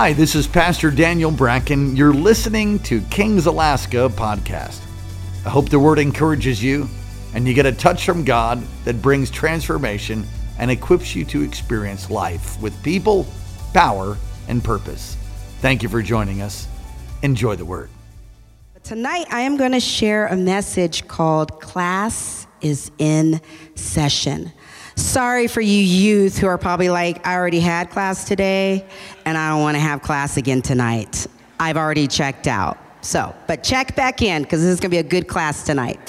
Hi, this is Pastor Daniel Bracken. You're listening to Kings Alaska podcast. I hope the word encourages you and you get a touch from God that brings transformation and equips you to experience life with people, power, and purpose. Thank you for joining us. Enjoy the word. Tonight, I am going to share a message called Class is in Session. Sorry for you youth who are probably like, I already had class today and I don't want to have class again tonight. I've already checked out. So, but check back in because this is going to be a good class tonight.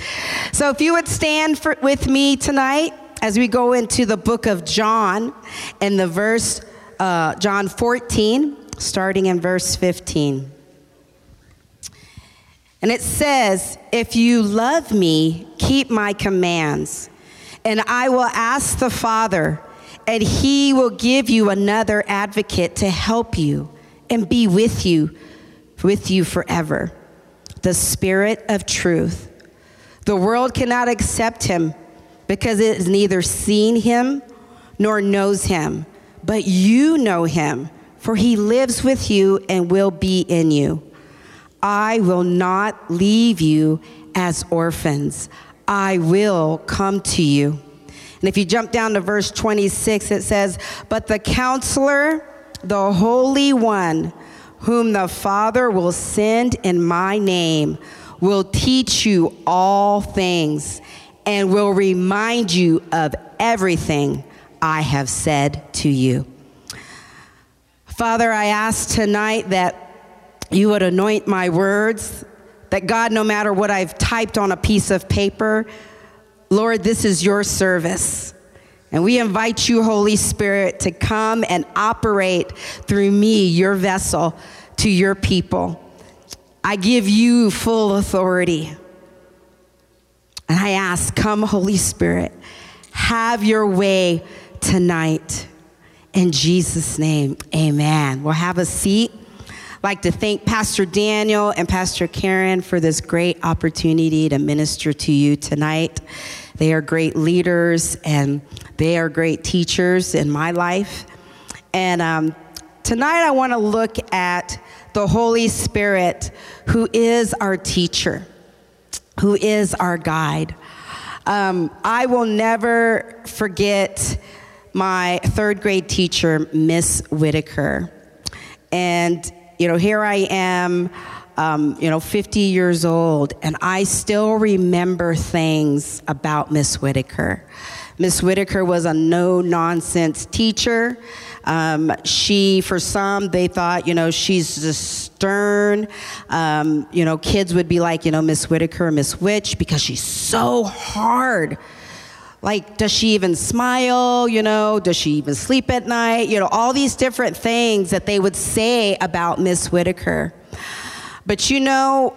So, if you would stand for, with me tonight as we go into the book of John and the verse, uh, John 14, starting in verse 15. And it says, If you love me, keep my commands, and I will ask the Father, and he will give you another advocate to help you and be with you, with you forever. The Spirit of truth. The world cannot accept him because it has neither seen him nor knows him, but you know him, for he lives with you and will be in you. I will not leave you as orphans. I will come to you. And if you jump down to verse 26, it says, But the counselor, the Holy One, whom the Father will send in my name, will teach you all things and will remind you of everything I have said to you. Father, I ask tonight that you would anoint my words, that God, no matter what I've typed on a piece of paper, Lord, this is your service. And we invite you, Holy Spirit, to come and operate through me, your vessel, to your people. I give you full authority. And I ask, come, Holy Spirit, have your way tonight. In Jesus' name, amen. We'll have a seat like to thank Pastor Daniel and Pastor Karen for this great opportunity to minister to you tonight. They are great leaders and they are great teachers in my life. And um, tonight I want to look at the Holy Spirit, who is our teacher, who is our guide. Um, I will never forget my third grade teacher, Miss Whitaker. And you know, here I am, um, you know, 50 years old, and I still remember things about Miss Whitaker. Miss Whitaker was a no nonsense teacher. Um, she, for some, they thought, you know, she's just stern. Um, you know, kids would be like, you know, Miss Whitaker, Miss Witch, because she's so hard like does she even smile you know? Does she even sleep at night? You know all these different things that they would say about miss whitaker. But you know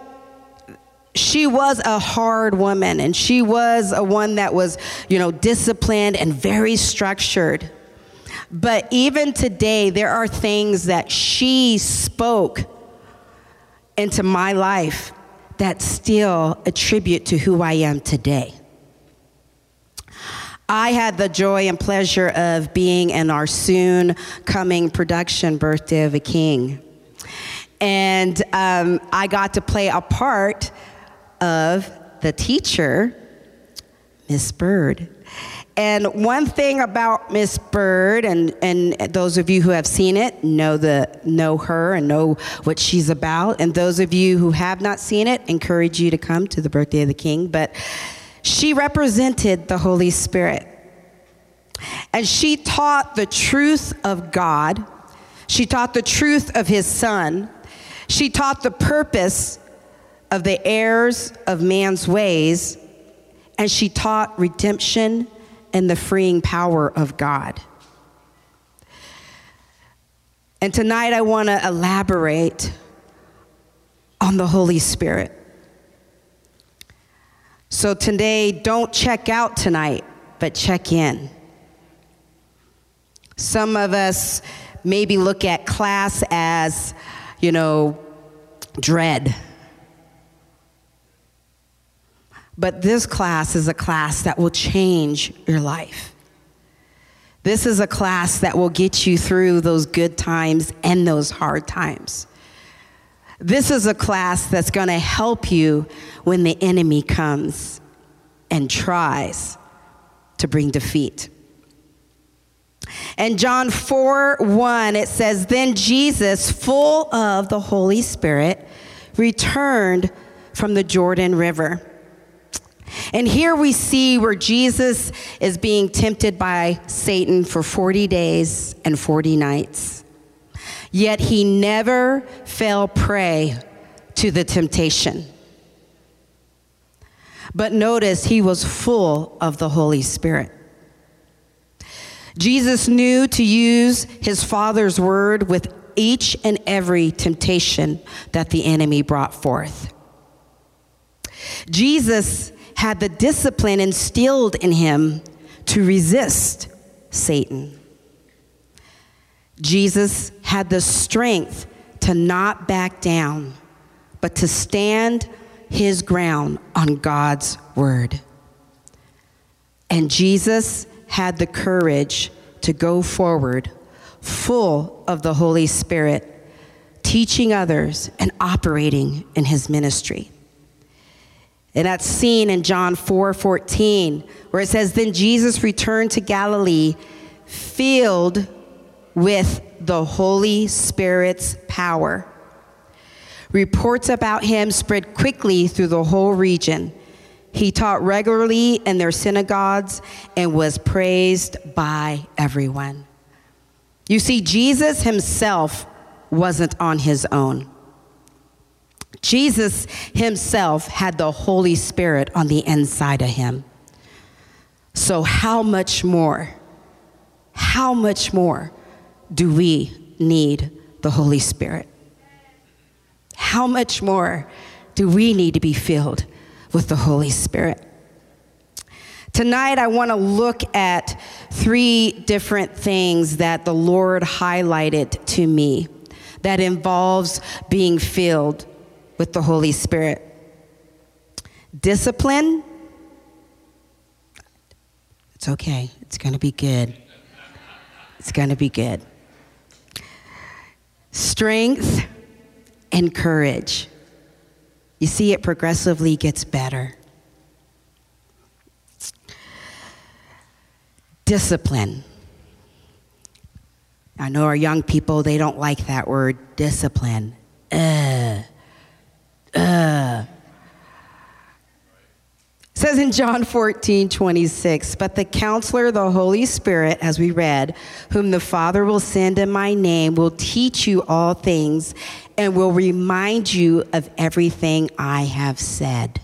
she was a hard woman and she was a one that was you know disciplined and very structured. But even today there are things that she spoke into my life that still attribute to who i am today I had the joy and pleasure of being in our soon coming production, Birthday of a King. And um, I got to play a part of the teacher, Miss Bird. And one thing about Miss Bird, and, and those of you who have seen it know the know her and know what she's about. And those of you who have not seen it, encourage you to come to the birthday of the King. But she represented the Holy Spirit. And she taught the truth of God. She taught the truth of his son. She taught the purpose of the heirs of man's ways. And she taught redemption and the freeing power of God. And tonight I want to elaborate on the Holy Spirit. So today, don't check out tonight, but check in. Some of us maybe look at class as, you know, dread. But this class is a class that will change your life. This is a class that will get you through those good times and those hard times. This is a class that's going to help you when the enemy comes and tries to bring defeat. And John 4 1, it says, Then Jesus, full of the Holy Spirit, returned from the Jordan River. And here we see where Jesus is being tempted by Satan for 40 days and 40 nights. Yet he never fell prey to the temptation. But notice he was full of the Holy Spirit. Jesus knew to use his Father's word with each and every temptation that the enemy brought forth. Jesus had the discipline instilled in him to resist Satan. Jesus had the strength to not back down, but to stand his ground on God's word. And Jesus had the courage to go forward full of the Holy Spirit, teaching others and operating in his ministry. And that's seen in John 4 14, where it says, Then Jesus returned to Galilee, filled with the Holy Spirit's power. Reports about him spread quickly through the whole region. He taught regularly in their synagogues and was praised by everyone. You see, Jesus himself wasn't on his own. Jesus himself had the Holy Spirit on the inside of him. So, how much more, how much more do we need the Holy Spirit? How much more do we need to be filled with the Holy Spirit? Tonight, I want to look at three different things that the Lord highlighted to me that involves being filled with the Holy Spirit. Discipline, it's okay, it's going to be good. It's going to be good. Strength and courage. You see, it progressively gets better. Discipline. I know our young people, they don't like that word, discipline. Ugh. Ugh. It says in John 14, 26, but the counselor, the Holy Spirit, as we read, whom the Father will send in my name, will teach you all things and will remind you of everything I have said.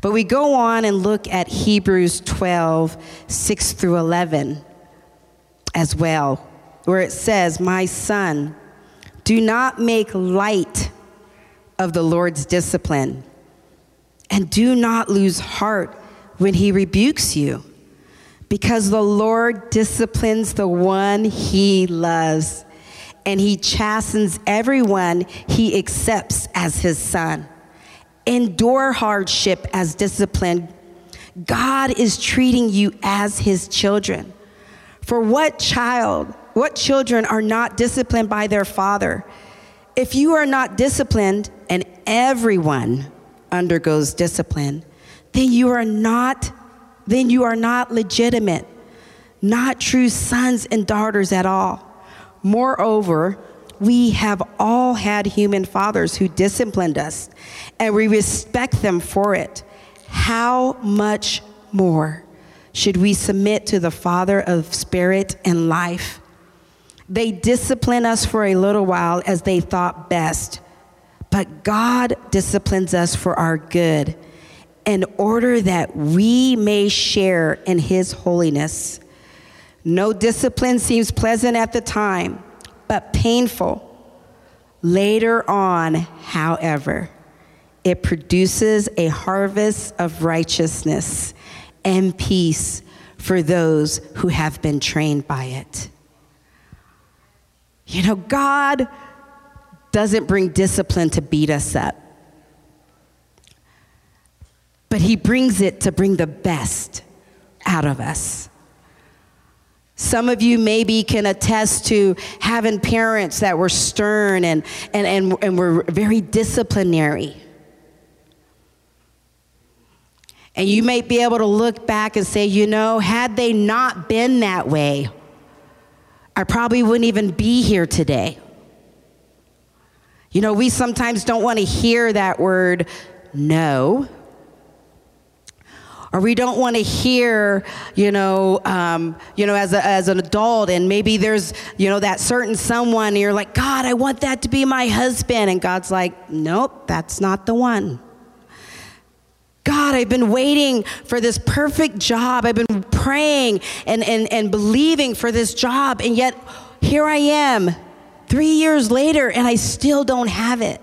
But we go on and look at Hebrews 12, 6 through 11 as well, where it says, My son, do not make light of the Lord's discipline, and do not lose heart when he rebukes you, because the Lord disciplines the one he loves, and he chastens everyone he accepts as his son. Endure hardship as discipline. God is treating you as his children. For what child, what children are not disciplined by their father? If you are not disciplined, and everyone undergoes discipline, then you are not, then you are not legitimate, not true sons and daughters at all. Moreover, we have all had human fathers who disciplined us, and we respect them for it. How much more should we submit to the Father of spirit and life? They discipline us for a little while as they thought best, but God disciplines us for our good in order that we may share in his holiness. No discipline seems pleasant at the time, but painful. Later on, however, it produces a harvest of righteousness and peace for those who have been trained by it. You know, God doesn't bring discipline to beat us up, but He brings it to bring the best out of us. Some of you maybe can attest to having parents that were stern and, and, and, and were very disciplinary. And you may be able to look back and say, you know, had they not been that way, I probably wouldn't even be here today. You know, we sometimes don't want to hear that word no. Or we don't want to hear, you know, um, you know, as, a, as an adult, and maybe there's, you know, that certain someone, and you're like, God, I want that to be my husband. And God's like, nope, that's not the one. God, I've been waiting for this perfect job. I've been praying and, and, and believing for this job, and yet here I am three years later and I still don't have it.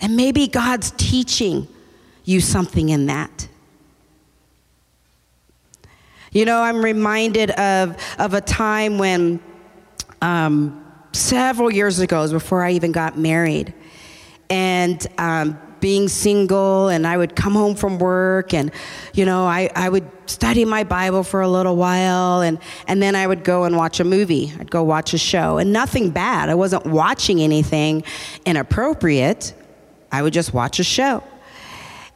And maybe God's teaching you something in that. You know, I'm reminded of, of a time when um, several years ago, before I even got married, and um, being single and I would come home from work and, you know, I, I would study my Bible for a little while and, and then I would go and watch a movie. I'd go watch a show and nothing bad. I wasn't watching anything inappropriate. I would just watch a show.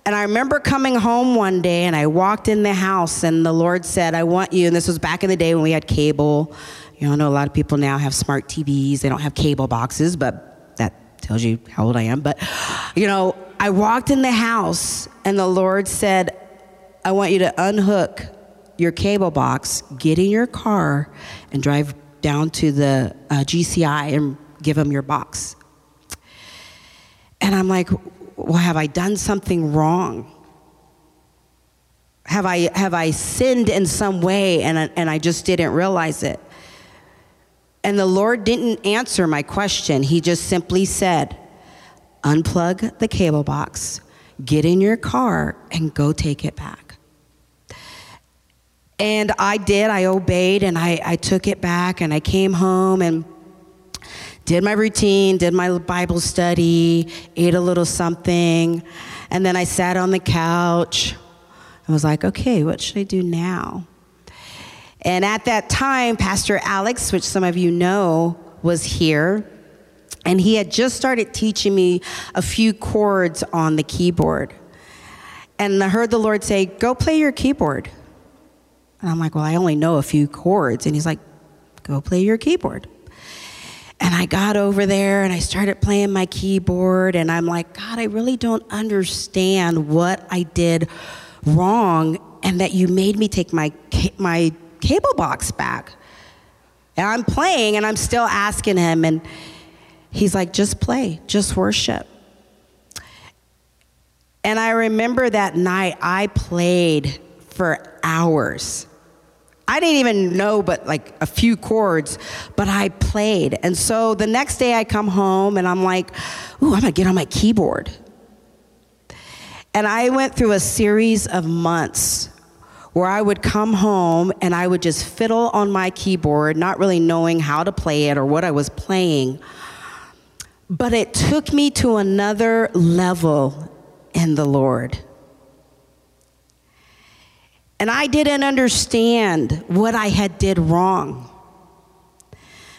And I remember coming home one day and I walked in the house and the Lord said, I want you, and this was back in the day when we had cable. You know, I know a lot of people now have smart TVs, they don't have cable boxes, but that tells you how old I am. But, you know, I walked in the house and the Lord said, I want you to unhook your cable box, get in your car, and drive down to the uh, GCI and give them your box. And I'm like, well, have I done something wrong? Have I, have I sinned in some way and, and I just didn't realize it? And the Lord didn't answer my question. He just simply said, unplug the cable box, get in your car, and go take it back. And I did, I obeyed, and I, I took it back, and I came home and did my routine, did my Bible study, ate a little something, and then I sat on the couch. I was like, okay, what should I do now? And at that time, Pastor Alex, which some of you know, was here. And he had just started teaching me a few chords on the keyboard. And I heard the Lord say, Go play your keyboard. And I'm like, Well, I only know a few chords. And he's like, Go play your keyboard. And I got over there and I started playing my keyboard. And I'm like, God, I really don't understand what I did wrong and that you made me take my, my cable box back. And I'm playing and I'm still asking him. And He's like, just play, just worship. And I remember that night I played for hours. I didn't even know but like a few chords, but I played. And so the next day I come home and I'm like, ooh, I'm gonna get on my keyboard. And I went through a series of months where I would come home and I would just fiddle on my keyboard, not really knowing how to play it or what I was playing. But it took me to another level in the Lord. And I didn't understand what I had did wrong.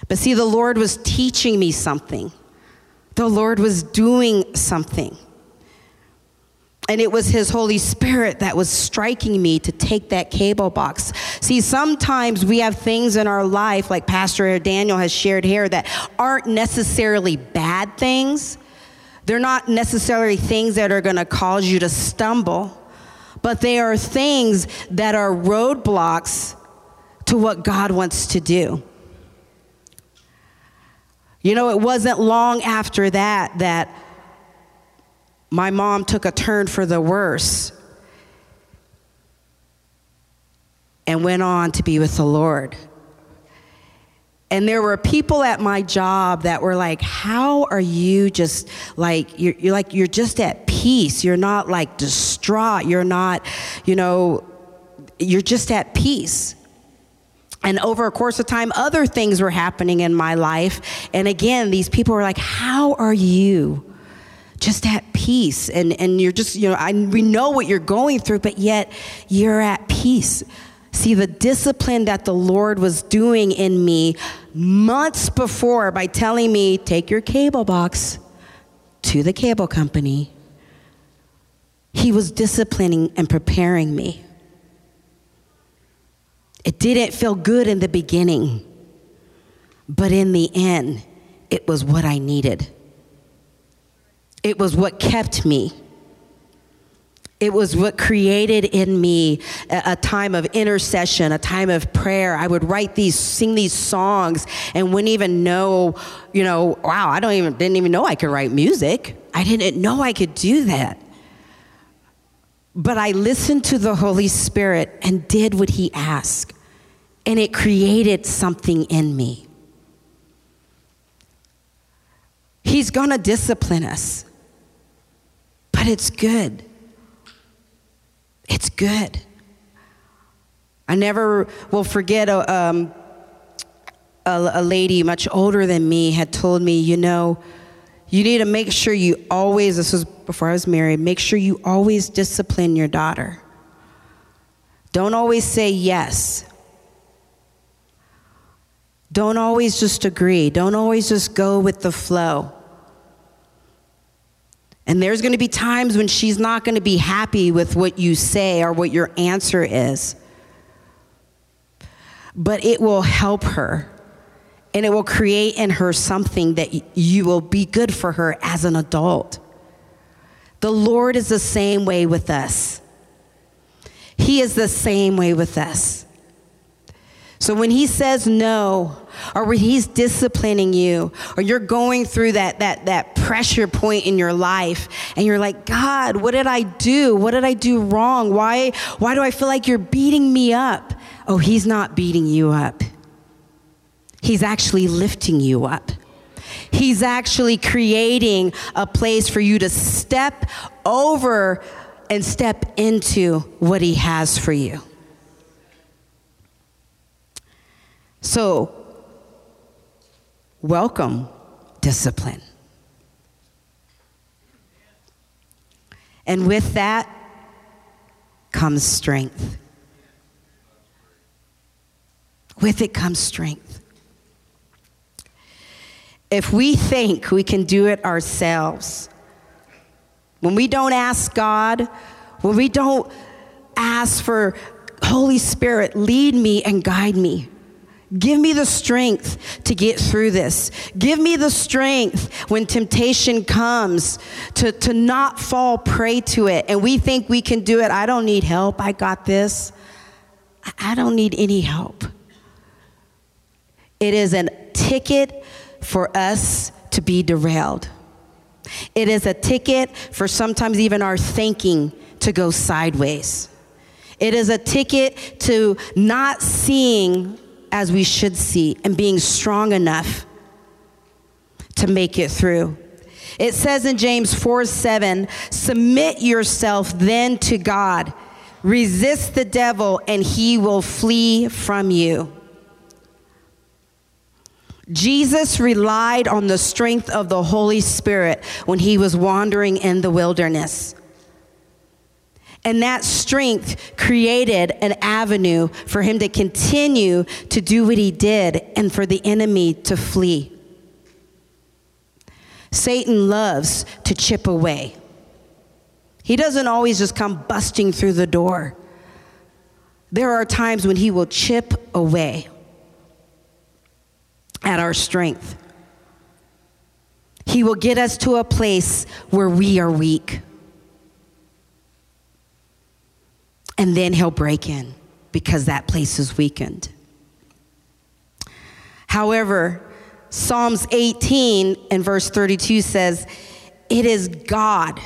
But see, the Lord was teaching me something. The Lord was doing something. And it was His Holy Spirit that was striking me to take that cable box. See, sometimes we have things in our life, like Pastor Daniel has shared here, that aren't necessarily bad things. They're not necessarily things that are going to cause you to stumble, but they are things that are roadblocks to what God wants to do. You know, it wasn't long after that that my mom took a turn for the worse and went on to be with the Lord. And there were people at my job that were like, How are you just like, you're, you're like, you're just at peace. You're not like distraught. You're not, you know, you're just at peace. And over a course of time, other things were happening in my life. And again, these people were like, How are you? just at peace and, and you're just you know I, we know what you're going through but yet you're at peace see the discipline that the Lord was doing in me months before by telling me, take your cable box to the cable company. He was disciplining and preparing me. It didn't feel good in the beginning, but in the end, it was what I needed. It was what kept me. It was what created in me a, a, time of intercession, a time of prayer. I would write these, sing these songs, and wouldn't even know, you know, wow, I don't even didn't even know I could write music. I didn't know I could do that. But I listened to the Holy Spirit and did what He asked, and it created something in me. He's gonna discipline us, but it's good it's good. I never will forget a, um, a, a lady much older than me had told me, you know, you need to make sure you always, this was before I was married, make sure you always discipline your daughter. Don't always say yes. Don't always just agree. Don't always just go with the flow. And there's going to be times when she's not going to be happy with what you say or what your answer is. But it will help her. And it will create in her something that you will be good for her as an adult. The Lord is the same way with us. He is the same way with us. So when he says no, or when he's disciplining you, or you're going through that, that, that pressure point in your life, and you're like, God, what did I do? What did I do wrong? Why, why do I feel like you're beating me up? Oh, he's not beating you up. He's actually lifting you up. He's actually creating a place for you to step over and step into what he has for you. So, welcome discipline. And with that comes strength. With it comes strength. If we think we can do it ourselves, when we don't ask God, when we don't ask for Holy Spirit, lead me and guide me, Give me the strength to get through this. Give me the strength when temptation comes to, to not fall prey to it. And we think we can do it. I don't need help. I got this. I don't need any help. It is a ticket for us to be derailed. It is a ticket for sometimes even our thinking to go sideways. It is a ticket to not seeing as we should see and being strong enough to make it through. It says in James 4 7, submit yourself then to God, resist the devil, and he will flee from you. Jesus relied on the strength of the Holy Spirit when he was wandering in the wilderness. And that strength created an avenue for him to continue to do what he did and for the enemy to flee. Satan loves to chip away. He doesn't always just come busting through the door. There are times when he will chip away at our strength. He will get us to a place where we are weak. And then he'll break in because that place is weakened. However, Psalms 18 and verse 32 says, It is God,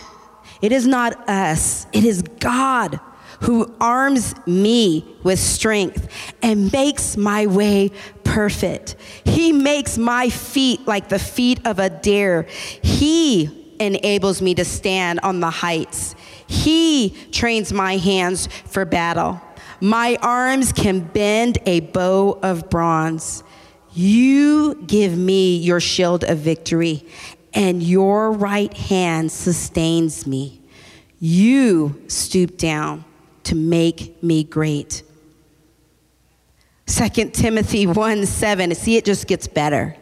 it is not us, it is God who arms me with strength and makes my way perfect. He makes my feet like the feet of a deer. He enables me to stand on the heights. He trains my hands for battle. My arms can bend a bow of bronze. You give me your shield of victory, and your right hand sustains me. You stoop down to make me great. 2 Timothy 1 7. See, it just gets better.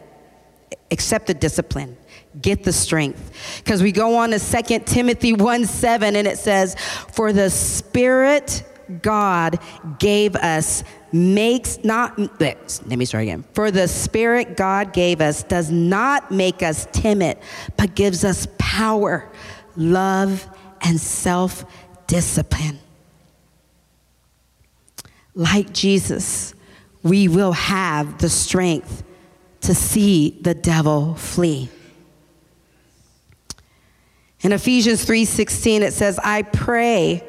Accept the discipline, get the strength. Because we go on to 2 Timothy 1 7, and it says, For the Spirit God gave us makes not, let me start again. For the Spirit God gave us does not make us timid, but gives us power, love, and self discipline. Like Jesus, we will have the strength to see the devil flee. In Ephesians 3:16 it says, "I pray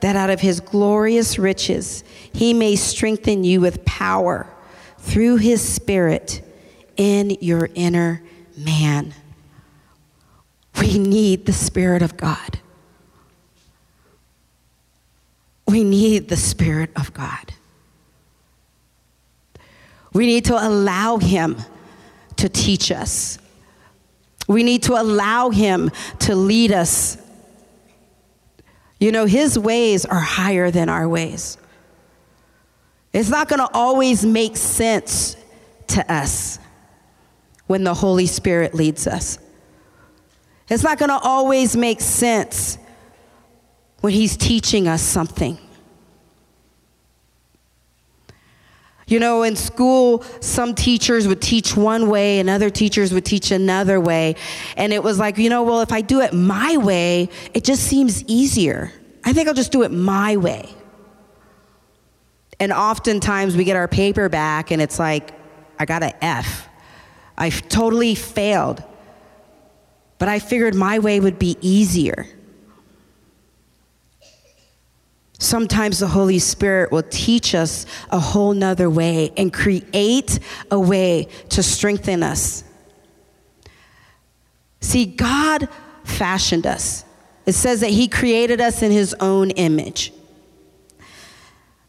that out of his glorious riches he may strengthen you with power through his spirit in your inner man. We need the Spirit of God. We need the Spirit of God. We need to allow Him to teach us. We need to allow Him to lead us you know, his ways are higher than our ways. It's not going to always make sense to us when the Holy Spirit leads us. It's not going to always make sense when he's teaching us something. You know, in school, some teachers would teach one way and other teachers would teach another way. And it was like, you know, well, if I do it my way, it just seems easier. I think I'll just do it my way. And oftentimes we get our paper back and it's like, I got an F. I totally failed. But I figured my way would be easier. Sometimes the Holy Spirit will teach us a whole nother way and create a way to strengthen us. See, God fashioned us. It says that He created us in His own image.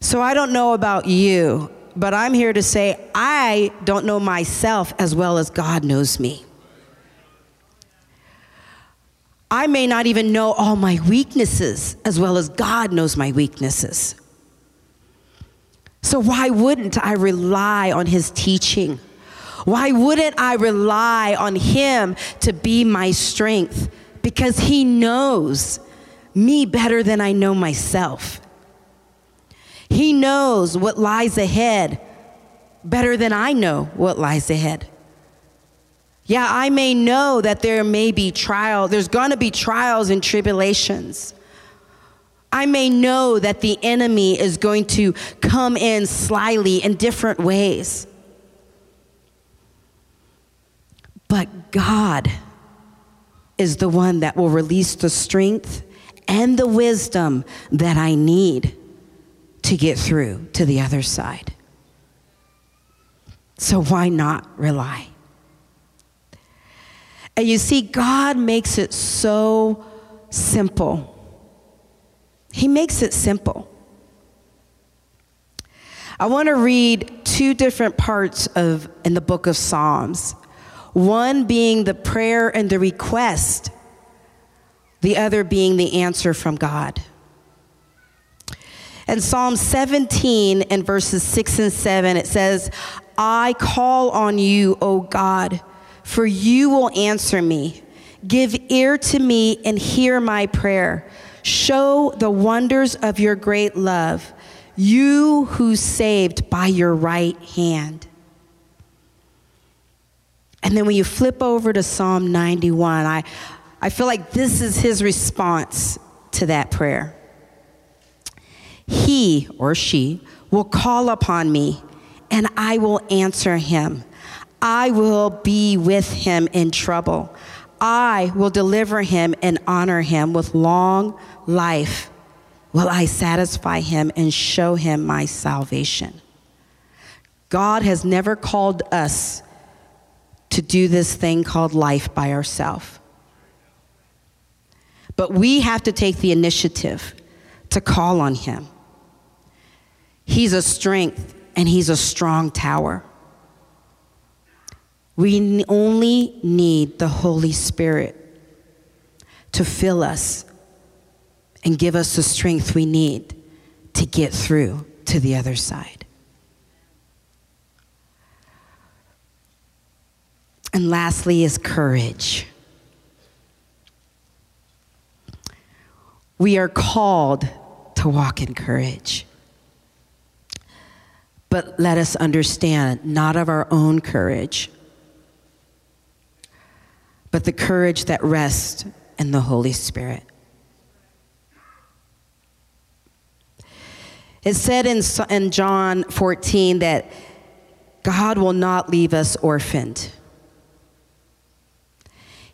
So I don't know about you, but I'm here to say I don't know myself as well as God knows me. I may not even know all my weaknesses as well as God knows my weaknesses. So, why wouldn't I rely on His teaching? Why wouldn't I rely on Him to be my strength? Because He knows me better than I know myself. He knows what lies ahead better than I know what lies ahead. Yeah, I may know that there may be trial, there's to be trials and tribulations. I may know that the enemy is going to come in slyly in different ways. But God is the one that will release the strength and the wisdom that I need to get through to the other side. So why not rely? And you see, God makes it so simple. He makes it simple. I want to read two different parts of in the book of Psalms. One being the prayer and the request, the other being the answer from God. In Psalm 17 and verses 6 and 7, it says, I call on you, O God for you will answer me. Give ear to me and hear my prayer. Show the wonders of your great love, you who saved by your right hand. And then when you flip over to Psalm 91, I, I feel like this is his response to that prayer. He or she will call upon me, and I will answer him. I will be with him in trouble. I will deliver him and honor him with long life. Will I satisfy him and show him my salvation? God has never called us to do this thing called life by ourselves. But we have to take the initiative to call on him. He's a strength and he's a strong tower. We only need the Holy Spirit to fill us and give us the strength we need to get through to the other side. And lastly, is courage. We are called to walk in courage. But let us understand, not of our own courage, but the courage that rests in the Holy Spirit. It said in, in John 14 that God will not leave us orphaned.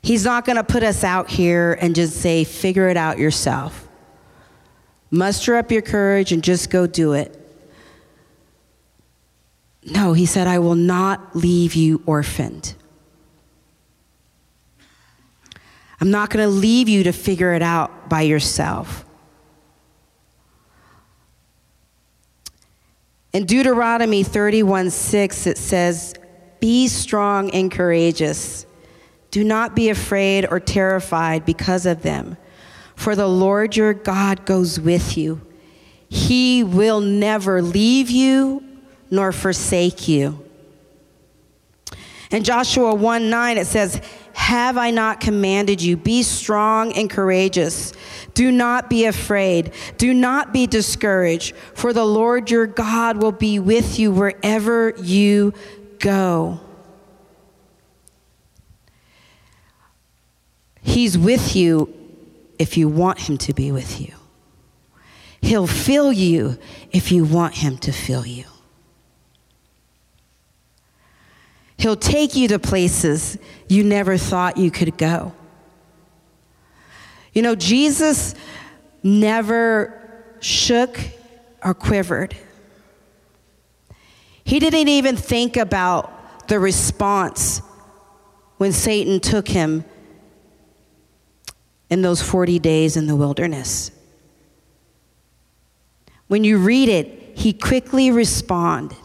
He's not going to put us out here and just say, figure it out yourself. Muster up your courage and just go do it. No, he said, I will not leave you orphaned. I'm not going to leave you to figure it out by yourself. In Deuteronomy 31 6, it says, Be strong and courageous. Do not be afraid or terrified because of them, for the Lord your God goes with you. He will never leave you nor forsake you. In Joshua 1 9, it says, Have I not commanded you? Be strong and courageous. Do not be afraid. Do not be discouraged, for the Lord your God will be with you wherever you go. He's with you if you want him to be with you. He'll fill you if you want him to fill you. He'll take you to places you never thought you could go. You know, Jesus never shook or quivered. He didn't even think about the response when Satan took him in those 40 days in the wilderness. When you read it, he quickly responded.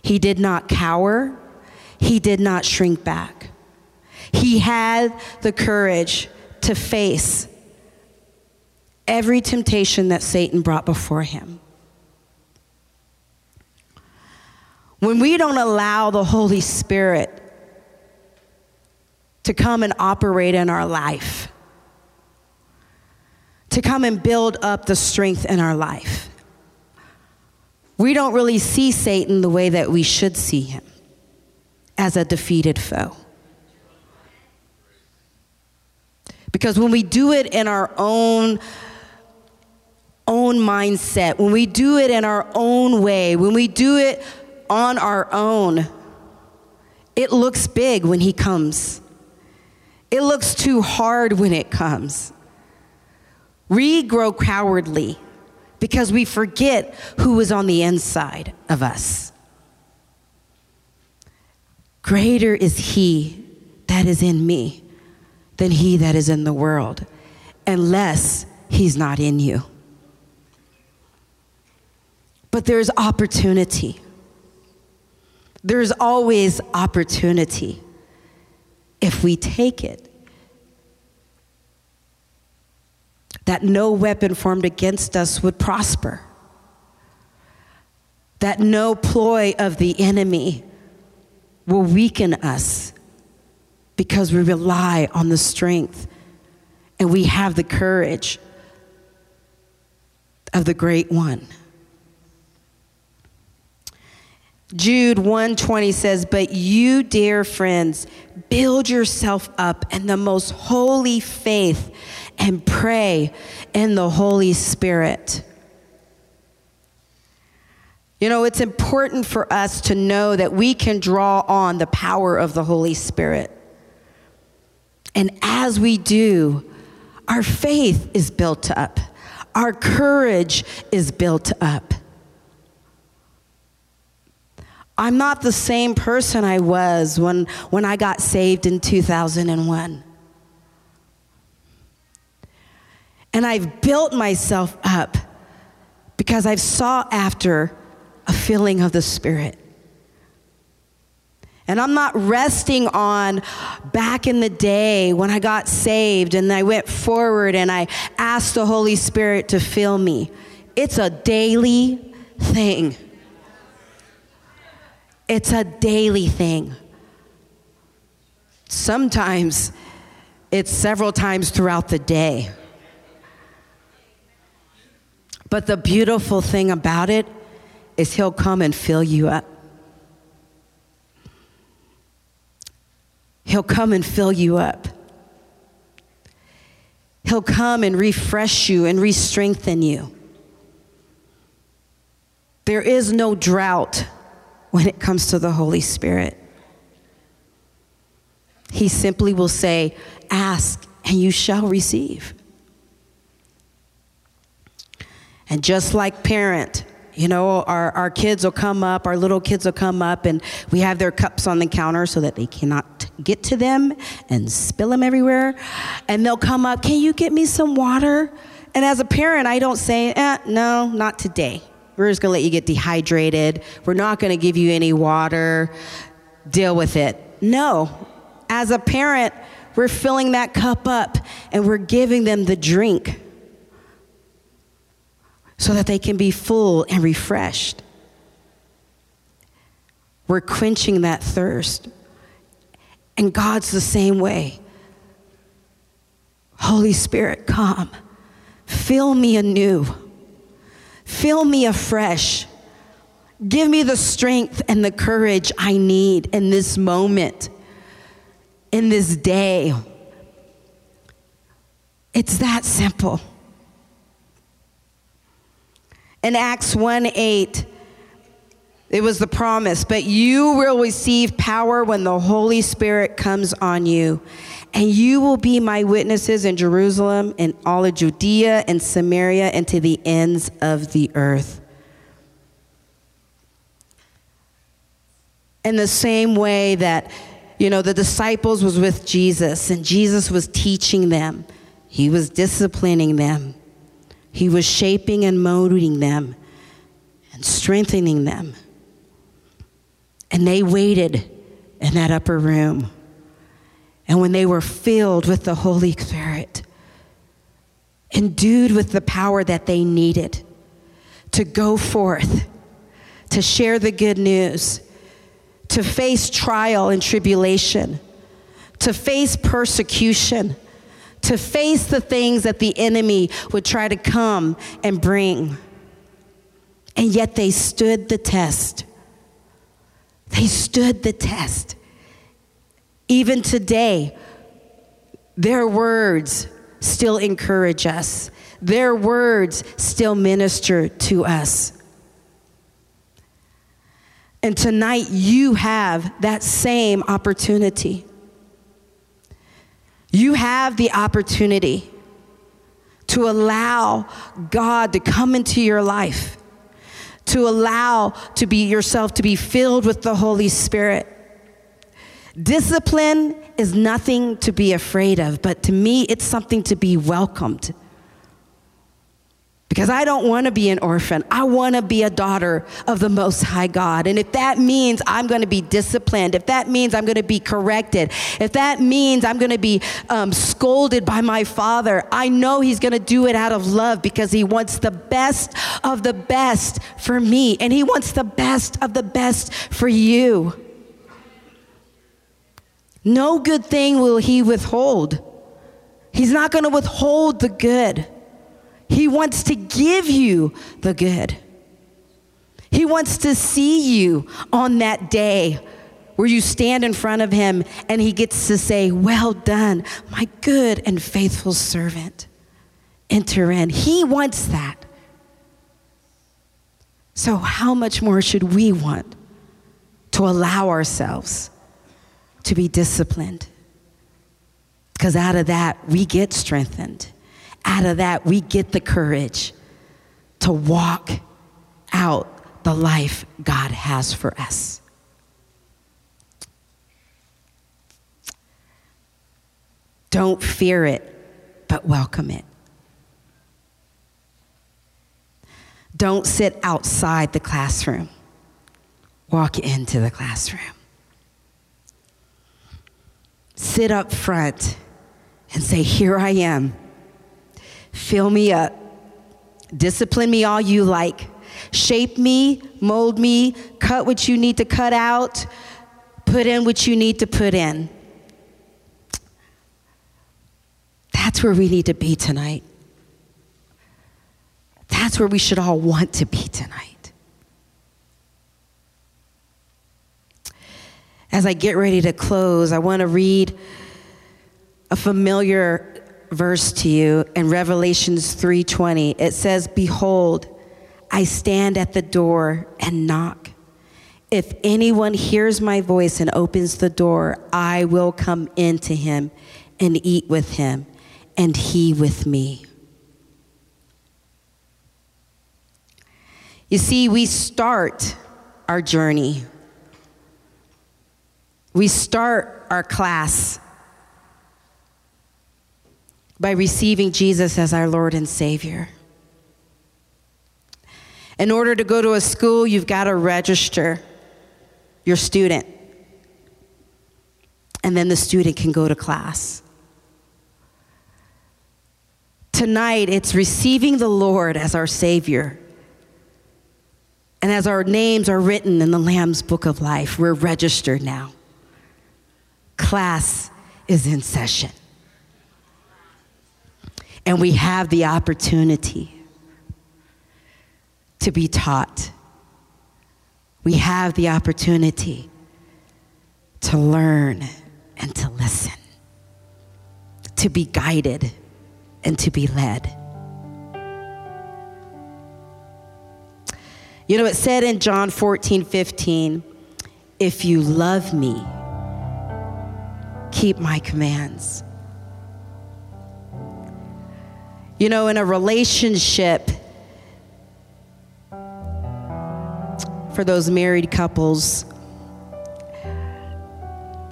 He did not cower, he did not shrink back. He had the courage to face every temptation that Satan brought before him. When we don't allow the Holy Spirit to come and operate in our life, to come and build up the strength in our life, we don't really see Satan the way that we should see him as a defeated foe. Because when we do it in our own own mindset, when we do it in our own way, when we do it on our own, it looks big when he comes. It looks too hard when it comes. We grow cowardly because we forget who is on the inside of us. Greater is he that is in me than he that is in the world, unless he's not in you. But there's opportunity. There's always opportunity if we take it. That no weapon formed against us would prosper. That no ploy of the enemy will weaken us because we rely on the strength and we have the courage of the great one. Jude 120 says, "But you, dear friends, build yourself up in the most holy faith and pray in the Holy Spirit." You know, it's important for us to know that we can draw on the power of the Holy Spirit. And as we do, our faith is built up, our courage is built up. I'm not the same person I was when, when I got saved in 2001. And I've built myself up because I've sought after a filling of the Spirit. And I'm not resting on back in the day when I got saved and I went forward and I asked the Holy Spirit to fill me. It's a daily thing. It's a daily thing. Sometimes it's several times throughout the day. But the beautiful thing about it is He'll come and fill you up. He'll come and fill you up. He'll come and refresh you and re strengthen you. There is no drought when it comes to the Holy Spirit. He simply will say, Ask and you shall receive. And just like parent, you know, our, our kids will come up, our little kids will come up, and we have their cups on the counter so that they cannot get to them and spill them everywhere. And they'll come up, Can you get me some water? And as a parent, I don't say, eh, No, not today. We're just gonna let you get dehydrated. We're not gonna give you any water. Deal with it. No. As a parent, we're filling that cup up and we're giving them the drink so that they can be full and refreshed. We're quenching that thirst. And God's the same way. Holy Spirit, come. Fill me anew. Fill me afresh. Give me the strength and the courage I need in this moment, in this day. It's that simple. In Acts 1 8, it was the promise, but you will receive power when the Holy Spirit comes on you. And you will be my witnesses in Jerusalem, in all of Judea and Samaria, and to the ends of the earth. In the same way that, you know, the disciples was with Jesus and Jesus was teaching them, he was disciplining them. He was shaping and molding them and strengthening them. And they waited in that upper room. And when they were filled with the Holy Spirit, endued with the power that they needed to go forth, to share the good news, to face trial and tribulation, to face persecution to face the things that the enemy would try to come and bring. And yet they stood the test. They stood the test. Even today, their words still encourage us, their words still minister to us. And tonight, you have that same opportunity. You have the opportunity to allow God to come into your life, to allow to be yourself to be filled with the Holy Spirit. Discipline is nothing to be afraid of, but to me, it's something to be welcomed because I don't want to be an orphan. I want to be a daughter of the Most High God. And if that means I'm going to be disciplined, if that means I'm going to be corrected, if that means I'm going to be um, scolded by my Father, I know He's going to do it out of love because He wants the best of the best for me, and He wants the best of the best for you. No good thing will He withhold. He's not going to withhold the good. He wants to give you the good. He wants to see you on that day where you stand in front of him and he gets to say, Well done, my good and faithful servant. Enter in. He wants that. So, how much more should we want to allow ourselves to be disciplined? Because out of that, we get strengthened out of that, we get the courage to walk out the life God has for us. Don't fear it, but welcome it. Don't sit outside the classroom. Walk into the classroom. Sit up front and say, Here I am. Fill me up. Discipline me all you like. Shape me, mold me, cut what you need to cut out, put in what you need to put in. That's where we need to be tonight. That's where we should all want to be tonight. As I get ready to close, I want to read a familiar verse to you in Revelations 3:20. It says, "Behold, I stand at the door and knock. If anyone hears my voice and opens the door, I will come into him and eat with him, and he with me." You see, we start our journey. We start our class by receiving Jesus as our Lord and Savior. In order to go to a school, you've got to register your student. And then the student can go to class. Tonight, it's receiving the Lord as our Savior. And as our names are written in the Lamb's Book of Life, we're registered now. Class is in session and we have the opportunity to be taught. We have the opportunity to learn and to listen, to be guided and to be led. You know, it said in John 14, 15, if you love me, keep my commands. You know, in a relationship, for those married couples,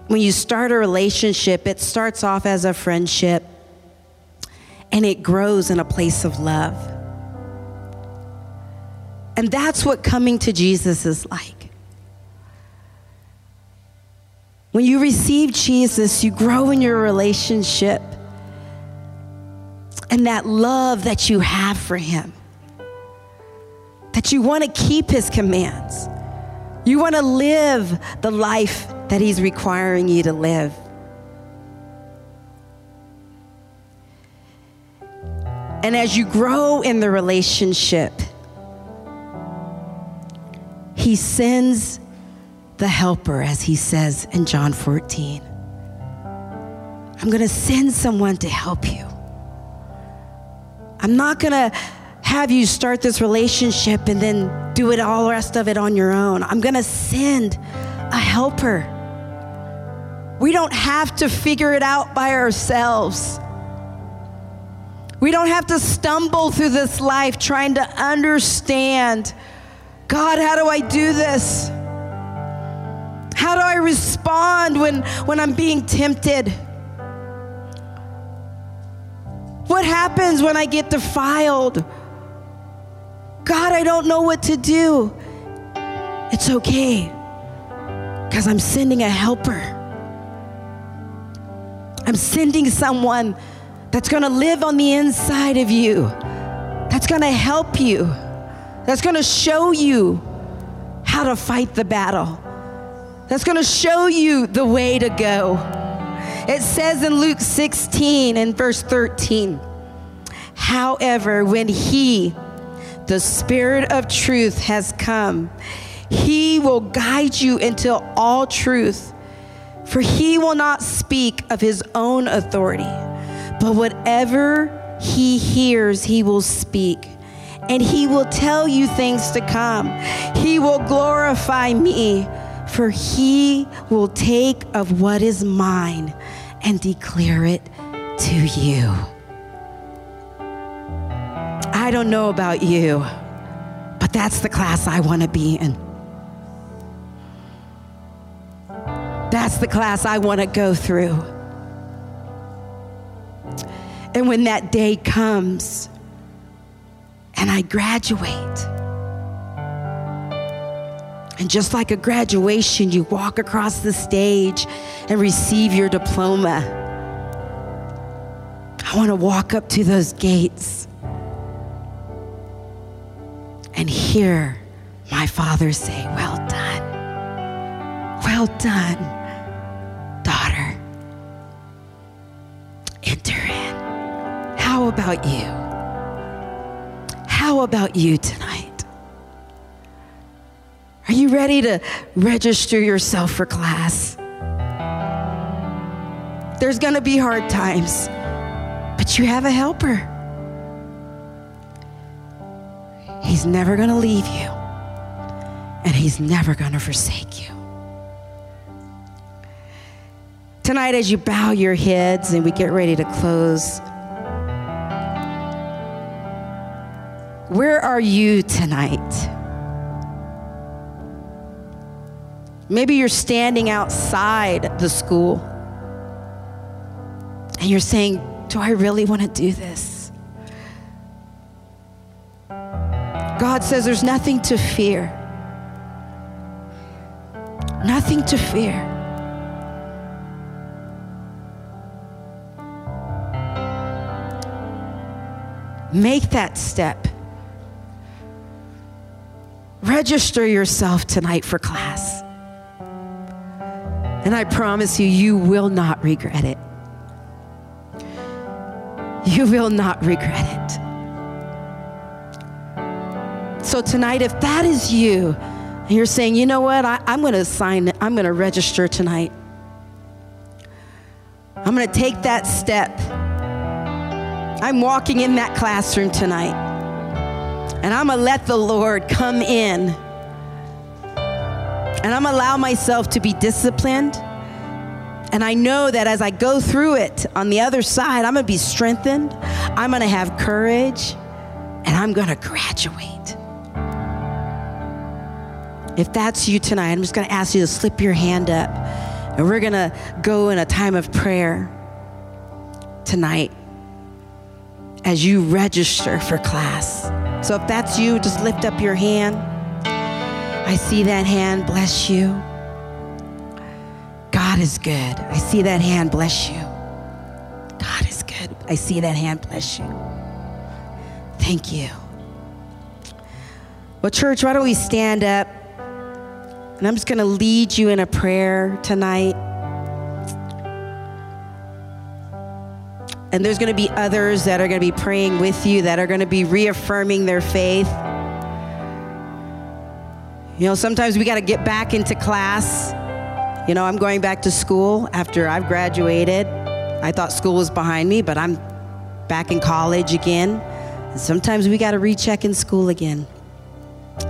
when you start a relationship, it starts off as a friendship and it grows in a place of love. And that's what coming to Jesus is like. When you receive Jesus, you grow in your relationship and that love that you have for Him. That you want to keep His commands. You want to live the life that He's requiring you to live. And as you grow in the relationship, He sends the helper, as He says in John 14. I'm going to send someone to help you. I'm not going to have you start this relationship and then do it all the rest of it on your own. I'm going to send a helper. We don't have to figure it out by ourselves. We don't have to stumble through this life trying to understand God, how do I do this? How do I respond when, when I'm being tempted? What happens when I get defiled? God, I don't know what to do. It's okay because I'm sending a helper. I'm sending someone that's going to live on the inside of you, that's going to help you, that's going to show you how to fight the battle, that's going to show you the way to go. It says in Luke 16 and verse 13, however, when he, the Spirit of truth, has come, he will guide you into all truth. For he will not speak of his own authority, but whatever he hears, he will speak. And he will tell you things to come. He will glorify me, for he will take of what is mine and declare it to you. I don't know about you, but that's the class I want to be in. That's the class I want to go through. And when that day comes and I graduate, and just like a graduation, you walk across the stage and receive your diploma. I want to walk up to those gates and hear my father say, Well done. Well done, daughter. Enter in. How about you? How about you tonight? Are you ready to register yourself for class? There's going to be hard times, but you have a helper. He's never going to leave you, and He's never going to forsake you. Tonight, as you bow your heads and we get ready to close, where are you tonight? Maybe you're standing outside the school and you're saying, Do I really want to do this? God says there's nothing to fear. Nothing to fear. Make that step. Register yourself tonight for class. And I promise you, you will not regret it. You will not regret it. So, tonight, if that is you, and you're saying, you know what, I, am going to sign, I'm going to register tonight. I'm going to take that step. I'm walking in that classroom tonight. And I'm going to let the Lord come in. And I'm allow myself to be disciplined. And I know that as I go through it on the other side, I'm going to be strengthened. I'm going to have courage. And I'm going to graduate. If that's you tonight, I'm just going to ask you to slip your hand up. And we're going to go in a time of prayer tonight as you register for class. So if that's you, just lift up your hand. I see that hand. Bless you. God is good. I see that hand. Bless you. God is good. I see that hand. Bless you. Thank you. Well, church, why don't we stand up? And I'm just going to lead you in a prayer tonight. And there's going to be others that are going to be praying with you, that are going to be reaffirming their faith. You know, sometimes we got to get back into class. You know, I'm going back to school after I've graduated. I thought school was behind me, but I'm back in college again. And sometimes we got to recheck in school again.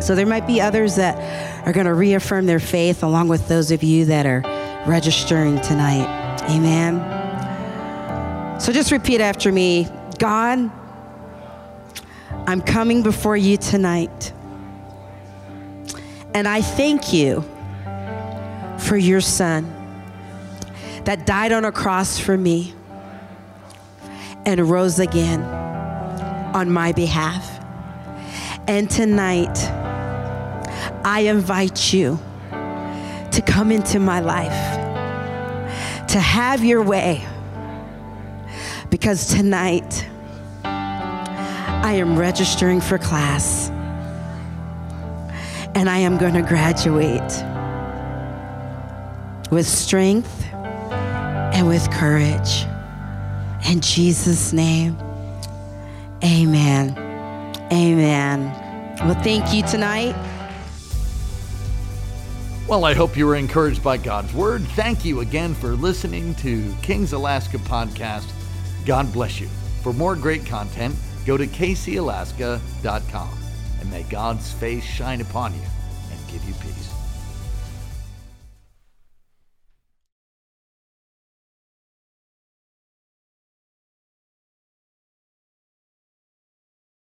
So there might be others that are going to reaffirm their faith along with those of you that are registering tonight. Amen. So just repeat after me God, I'm coming before you tonight. And I thank you for your son that died on a cross for me and rose again on my behalf. And tonight, I invite you to come into my life, to have your way because tonight I am registering for class and I am going to graduate with strength and with courage. In Jesus' name, amen. Amen. Well, thank you tonight. Well, I hope you were encouraged by God's word. Thank you again for listening to King's Alaska podcast. God bless you. For more great content, go to kcalaska.com and may God's face shine upon you and give you peace.